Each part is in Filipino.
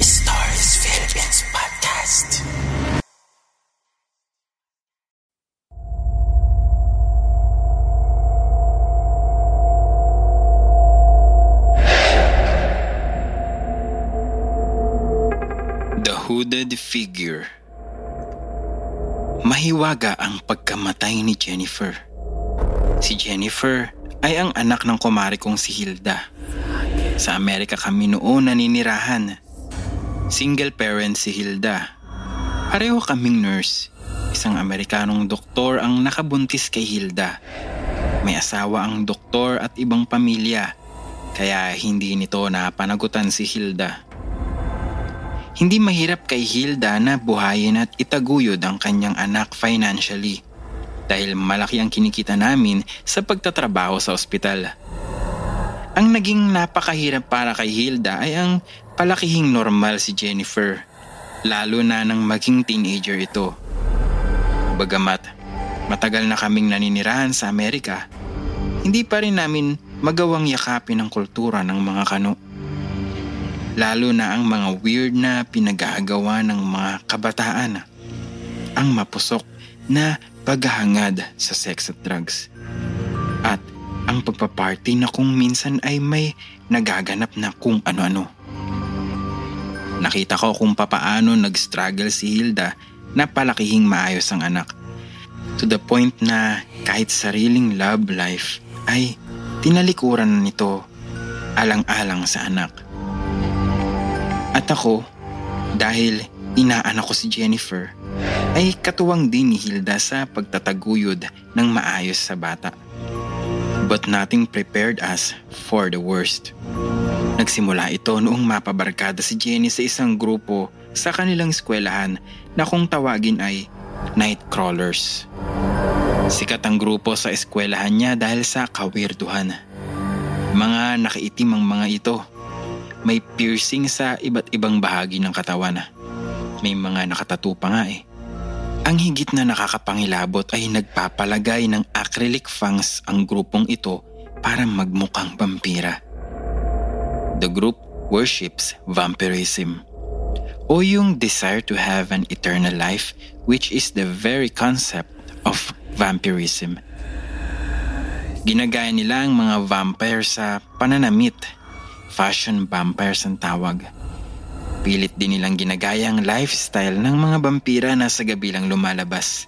Stars Philippines Podcast. The Hooded Figure Mahiwaga ang pagkamatay ni Jennifer. Si Jennifer ay ang anak ng kumari kong si Hilda. Sa Amerika kami noon naninirahan. Single parent si Hilda. Pareho kaming nurse. Isang Amerikanong doktor ang nakabuntis kay Hilda. May asawa ang doktor at ibang pamilya. Kaya hindi nito napanagutan si Hilda. Hindi mahirap kay Hilda na buhayin at itaguyod ang kanyang anak financially dahil malaki ang kinikita namin sa pagtatrabaho sa ospital. Ang naging napakahirap para kay Hilda ay ang palakihing normal si Jennifer, lalo na nang maging teenager ito. Bagamat matagal na kaming naninirahan sa Amerika, hindi pa rin namin magawang yakapin ang kultura ng mga kano. Lalo na ang mga weird na pinag-aagawa ng mga kabataan. Ang mapusok na paghahangad sa sex at drugs. At ang pagpaparty na kung minsan ay may nagaganap na kung ano-ano. Nakita ko kung papaano nag-struggle si Hilda na palakihing maayos ang anak. To the point na kahit sariling love life ay tinalikuran na nito alang-alang sa anak. At ako, dahil inaanak ko si Jennifer, ay katuwang din ni Hilda sa pagtataguyod ng maayos sa bata. But nothing prepared us for the worst. Nagsimula ito noong mapabarkada si Jenny sa isang grupo sa kanilang eskwelahan na kung tawagin ay Nightcrawlers. Sikat ang grupo sa eskwelahan niya dahil sa kawirduhan. Mga nakaitim ang mga ito may piercing sa iba't ibang bahagi ng katawan. May mga nakatato pa nga eh. Ang higit na nakakapangilabot ay nagpapalagay ng acrylic fangs ang grupong ito para magmukhang vampira. The group worships vampirism o yung desire to have an eternal life which is the very concept of vampirism. Ginagaya nila ang mga vampire sa pananamit fashion vampires ang tawag. Pilit din nilang ginagaya ang lifestyle ng mga vampira na sa gabi lang lumalabas.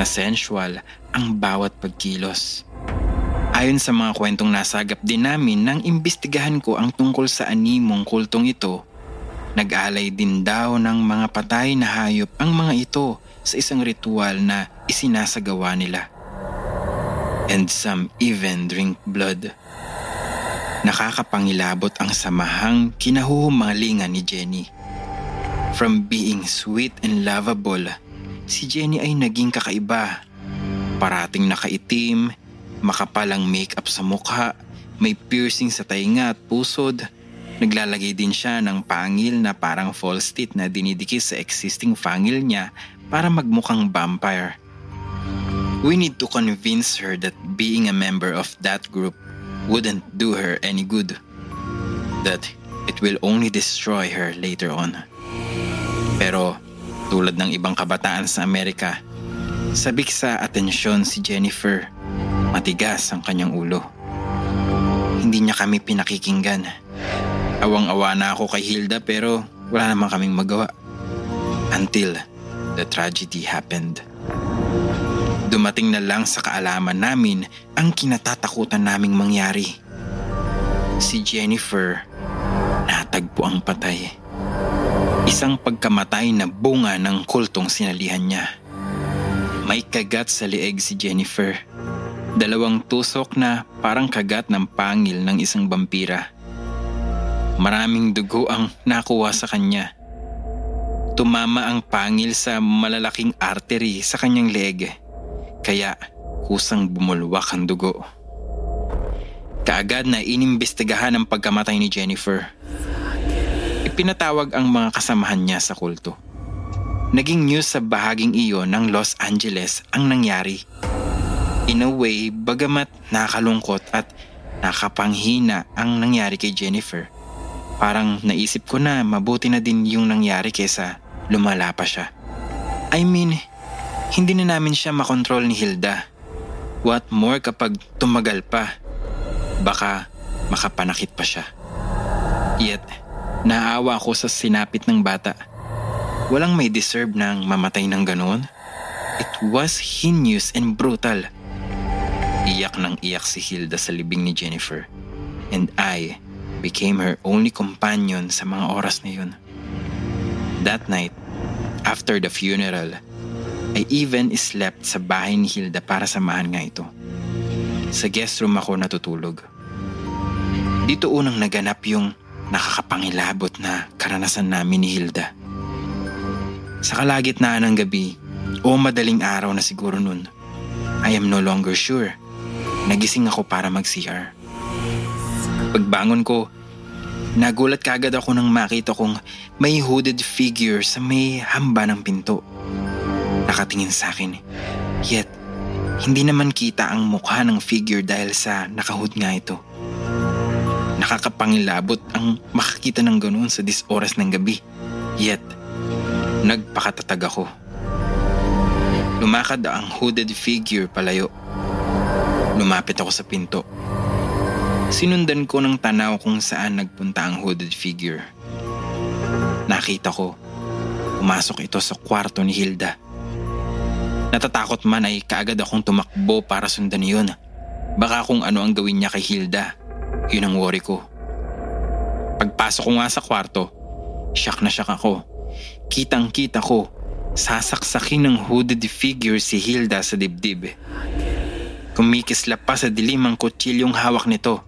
Na sensual ang bawat pagkilos. Ayon sa mga kwentong nasagap din namin nang imbestigahan ko ang tungkol sa animong kultong ito, nag-alay din daw ng mga patay na hayop ang mga ito sa isang ritual na isinasagawa nila. And some even drink blood. Nakakapangilabot ang samahang kinahuhumalingan ni Jenny. From being sweet and lovable, si Jenny ay naging kakaiba. Parating nakaitim, makapalang makeup sa mukha, may piercing sa tainga at pusod. Naglalagay din siya ng pangil na parang false teeth na dinidikit sa existing fangil niya para magmukhang vampire. We need to convince her that being a member of that group wouldn't do her any good. That it will only destroy her later on. Pero tulad ng ibang kabataan sa Amerika, sabik sa atensyon si Jennifer, matigas ang kanyang ulo. Hindi niya kami pinakikinggan. Awang-awa na ako kay Hilda pero wala naman kaming magawa. Until the tragedy happened. Dumating na lang sa kaalaman namin ang kinatatakutan naming mangyari. Si Jennifer, natagpo ang patay. Isang pagkamatay na bunga ng kultong sinalihan niya. May kagat sa lieg si Jennifer. Dalawang tusok na parang kagat ng pangil ng isang vampira. Maraming dugo ang nakuha sa kanya. Tumama ang pangil sa malalaking artery sa kanyang leg. Kaya kusang bumulwak ang dugo. Kaagad na inimbestigahan ang pagkamatay ni Jennifer. Ipinatawag ang mga kasamahan niya sa kulto. Naging news sa bahaging iyon ng Los Angeles ang nangyari. In a way, bagamat nakalungkot at nakapanghina ang nangyari kay Jennifer, parang naisip ko na mabuti na din yung nangyari kesa lumala pa siya. I mean, hindi na namin siya makontrol ni Hilda. What more kapag tumagal pa? Baka makapanakit pa siya. Yet, naawa ako sa sinapit ng bata. Walang may deserve ng mamatay ng ganoon. It was heinous and brutal. Iyak ng iyak si Hilda sa libing ni Jennifer. And I became her only companion sa mga oras na yun. That night, after the funeral, I even slept sa bahay ni Hilda para samahan nga ito. Sa guest room ako natutulog. Dito unang naganap yung nakakapangilabot na karanasan namin ni Hilda. Sa kalagitnaan ng gabi o madaling araw na siguro nun, I am no longer sure. Nagising ako para mag-CR. Pagbangon ko, nagulat kagad ako nang makita kong may hooded figure sa may hamba ng pinto. Nakatingin sa akin. Yet, hindi naman kita ang mukha ng figure dahil sa nakahood nga ito. Nakakapangilabot ang makakita ng ganoon sa dis oras ng gabi. Yet, nagpakatatag ako. Lumakad ang hooded figure palayo. Lumapit ako sa pinto. Sinundan ko ng tanaw kung saan nagpunta ang hooded figure. Nakita ko, pumasok ito sa kwarto ni Hilda. Natatakot man ay kaagad akong tumakbo para sundan yun. Baka kung ano ang gawin niya kay Hilda. Yun ang worry ko. Pagpasok ko nga sa kwarto, shock na shock ako. Kitang kita ko, sasaksakin ng hooded figure si Hilda sa dibdib. Kumikislap pa sa dilim ang kutsilyong hawak nito.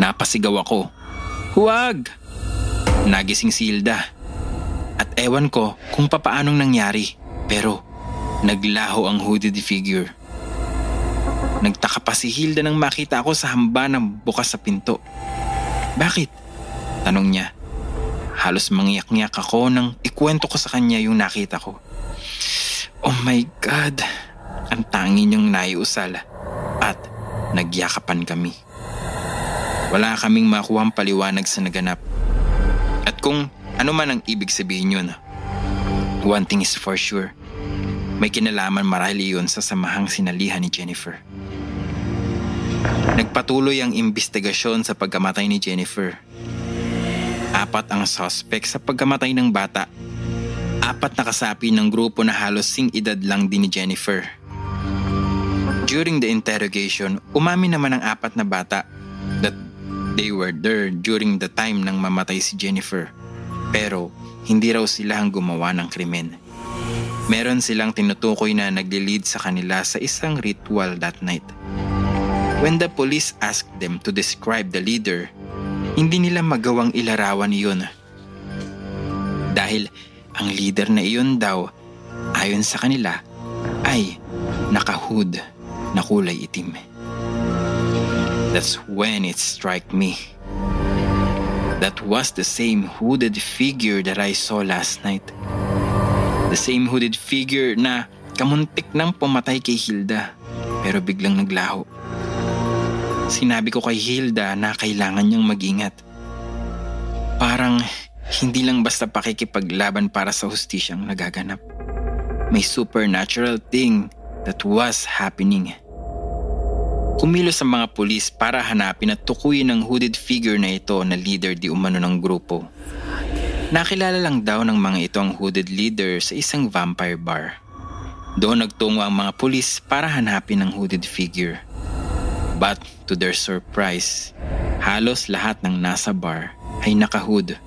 Napasigaw ako. Huwag! Nagising si Hilda. At ewan ko kung papaanong nangyari. Pero naglaho ang hooded figure. Nagtaka pa si Hilda nang makita ako sa hamba ng bukas sa pinto. Bakit? Tanong niya. Halos mangyak-ngyak ako nang ikwento ko sa kanya yung nakita ko. Oh my God! Ang tangi niyang naiusal at nagyakapan kami. Wala kaming makuhang paliwanag sa naganap. At kung ano man ang ibig sabihin yun, one thing is for sure, may kinalaman marahil iyon sa samahang sinalihan ni Jennifer. Nagpatuloy ang imbestigasyon sa pagkamatay ni Jennifer. Apat ang suspect sa pagkamatay ng bata. Apat na kasapi ng grupo na halos sing edad lang din ni Jennifer. During the interrogation, umamin naman ang apat na bata that they were there during the time nang mamatay si Jennifer. Pero hindi raw sila ang gumawa ng krimen. Meron silang tinutukoy na nagli-lead sa kanila sa isang ritual that night. When the police asked them to describe the leader, hindi nila magawang ilarawan iyon. Dahil ang leader na iyon daw, ayon sa kanila, ay nakahood na kulay itim. That's when it struck me. That was the same hooded figure that I saw last night. The same hooded figure na kamuntik nang pumatay kay Hilda pero biglang naglaho. Sinabi ko kay Hilda na kailangan niyang mag-ingat. Parang hindi lang basta pakikipaglaban para sa hustisyang nagaganap. May supernatural thing that was happening. Kumilos ang mga pulis para hanapin at tukuyin ang hooded figure na ito na leader di umano ng grupo. Nakilala lang daw ng mga ito ang hooded leader sa isang vampire bar. Doon nagtungo ang mga pulis para hanapin ang hooded figure. But to their surprise, halos lahat ng nasa bar ay nakahood.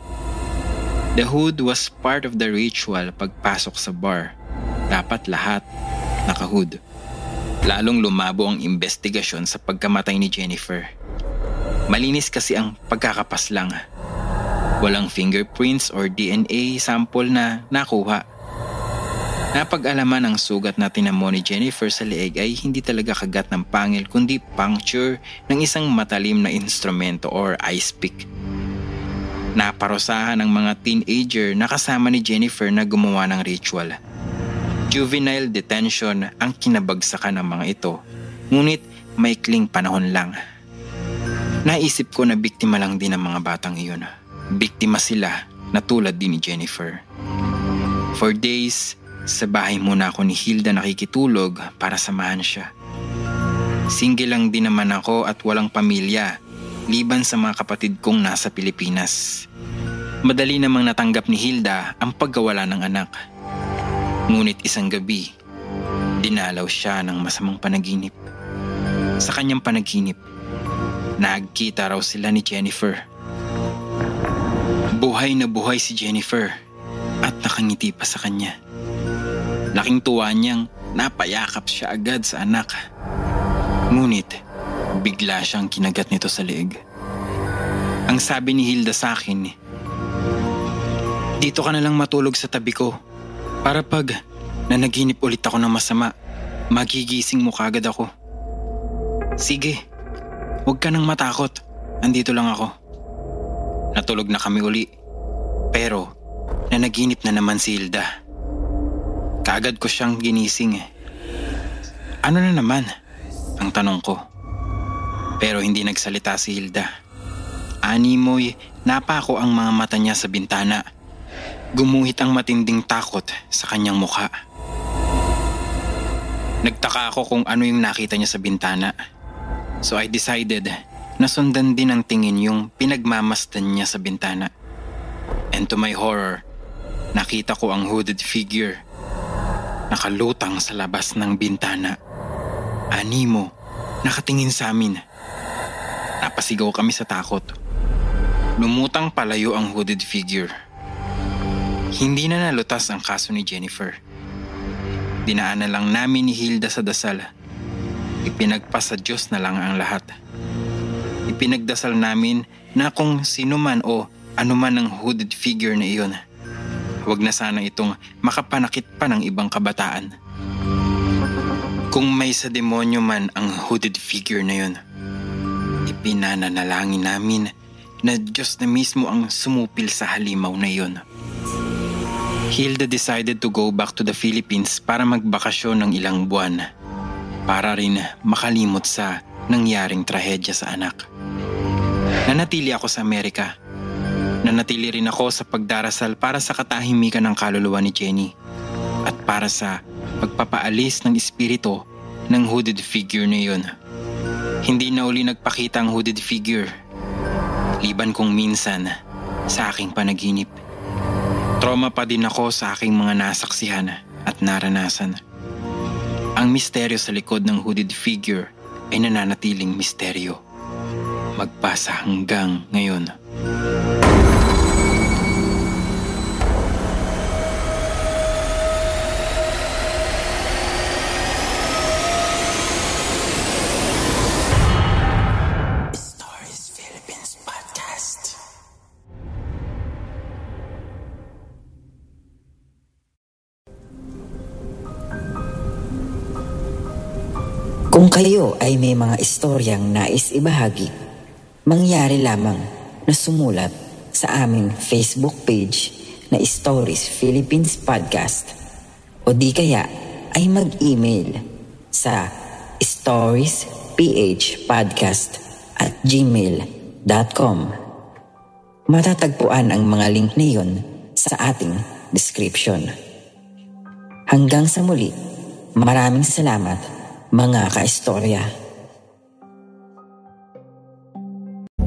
The hood was part of the ritual pagpasok sa bar. Dapat lahat nakahood. Lalong lumabo ang investigasyon sa pagkamatay ni Jennifer. Malinis kasi ang pagkakapaslang Walang fingerprints or DNA sample na nakuha. Napag-alaman ang sugat na tinamo ni Jennifer sa leeg ay hindi talaga kagat ng pangil kundi puncture ng isang matalim na instrumento or ice pick. Naparosahan ng mga teenager na kasama ni Jennifer na gumawa ng ritual. Juvenile detention ang kinabagsakan ng mga ito, ngunit maikling panahon lang. Naisip ko na biktima lang din ng mga batang iyon. Biktima sila na tulad din ni Jennifer. For days, sa bahay muna ako ni Hilda nakikitulog para samahan siya. Single lang din naman ako at walang pamilya, liban sa mga kapatid kong nasa Pilipinas. Madali namang natanggap ni Hilda ang pagkawala ng anak. Ngunit isang gabi, dinalaw siya ng masamang panaginip. Sa kanyang panaginip, nagkita raw sila ni Jennifer. Buhay na buhay si Jennifer at nakangiti pa sa kanya. Laking tuwa niyang napayakap siya agad sa anak. Ngunit, bigla siyang kinagat nito sa leeg. Ang sabi ni Hilda sa akin, Dito ka na lang matulog sa tabi ko. Para pag nanaginip ulit ako ng masama, magigising mo kagad ako. Sige, huwag ka nang matakot. Andito lang ako. Natulog na kami uli. Pero, nanaginip na naman si Hilda. Kaagad ko siyang ginising eh. Ano na naman? Ang tanong ko. Pero hindi nagsalita si Hilda. Animoy, napako ang mga mata niya sa bintana. Gumuhit ang matinding takot sa kanyang mukha. Nagtaka ako kung ano yung nakita niya sa bintana. So I decided na sundan din ang tingin yung pinagmamasdan niya sa bintana. And to my horror, nakita ko ang hooded figure nakalutang sa labas ng bintana. Animo, nakatingin sa amin. Napasigaw kami sa takot. Lumutang palayo ang hooded figure. Hindi na nalutas ang kaso ni Jennifer. Dinaanan lang namin ni Hilda sa dasal. Ipinagpas sa Diyos na lang ang lahat. Ipinagdasal namin na kung sino man o anuman ang hooded figure na iyon Huwag na sana itong makapanakit pa ng ibang kabataan. Kung may sa demonyo man ang hooded figure na yun, ipinananalangin namin na Diyos na mismo ang sumupil sa halimaw na yun. Hilda decided to go back to the Philippines para magbakasyon ng ilang buwan para rin makalimot sa nangyaring trahedya sa anak. Nanatili ako sa Amerika Nanatili rin ako sa pagdarasal para sa katahimikan ng kaluluwa ni Jenny at para sa pagpapaalis ng espiritu ng hooded figure na yun. Hindi na uli nagpakita ang hooded figure. Liban kong minsan sa aking panaginip. Trauma pa din ako sa aking mga nasaksihan at naranasan. Ang misteryo sa likod ng hooded figure ay nananatiling misteryo. Magpasa hanggang ngayon. Kung kayo ay may mga istoryang nais ibahagi, mangyari lamang na sumulat sa aming Facebook page na Stories Philippines Podcast o di kaya ay mag-email sa storiesphpodcast at gmail.com Matatagpuan ang mga link na iyon sa ating description. Hanggang sa muli, maraming salamat mga kaistorya.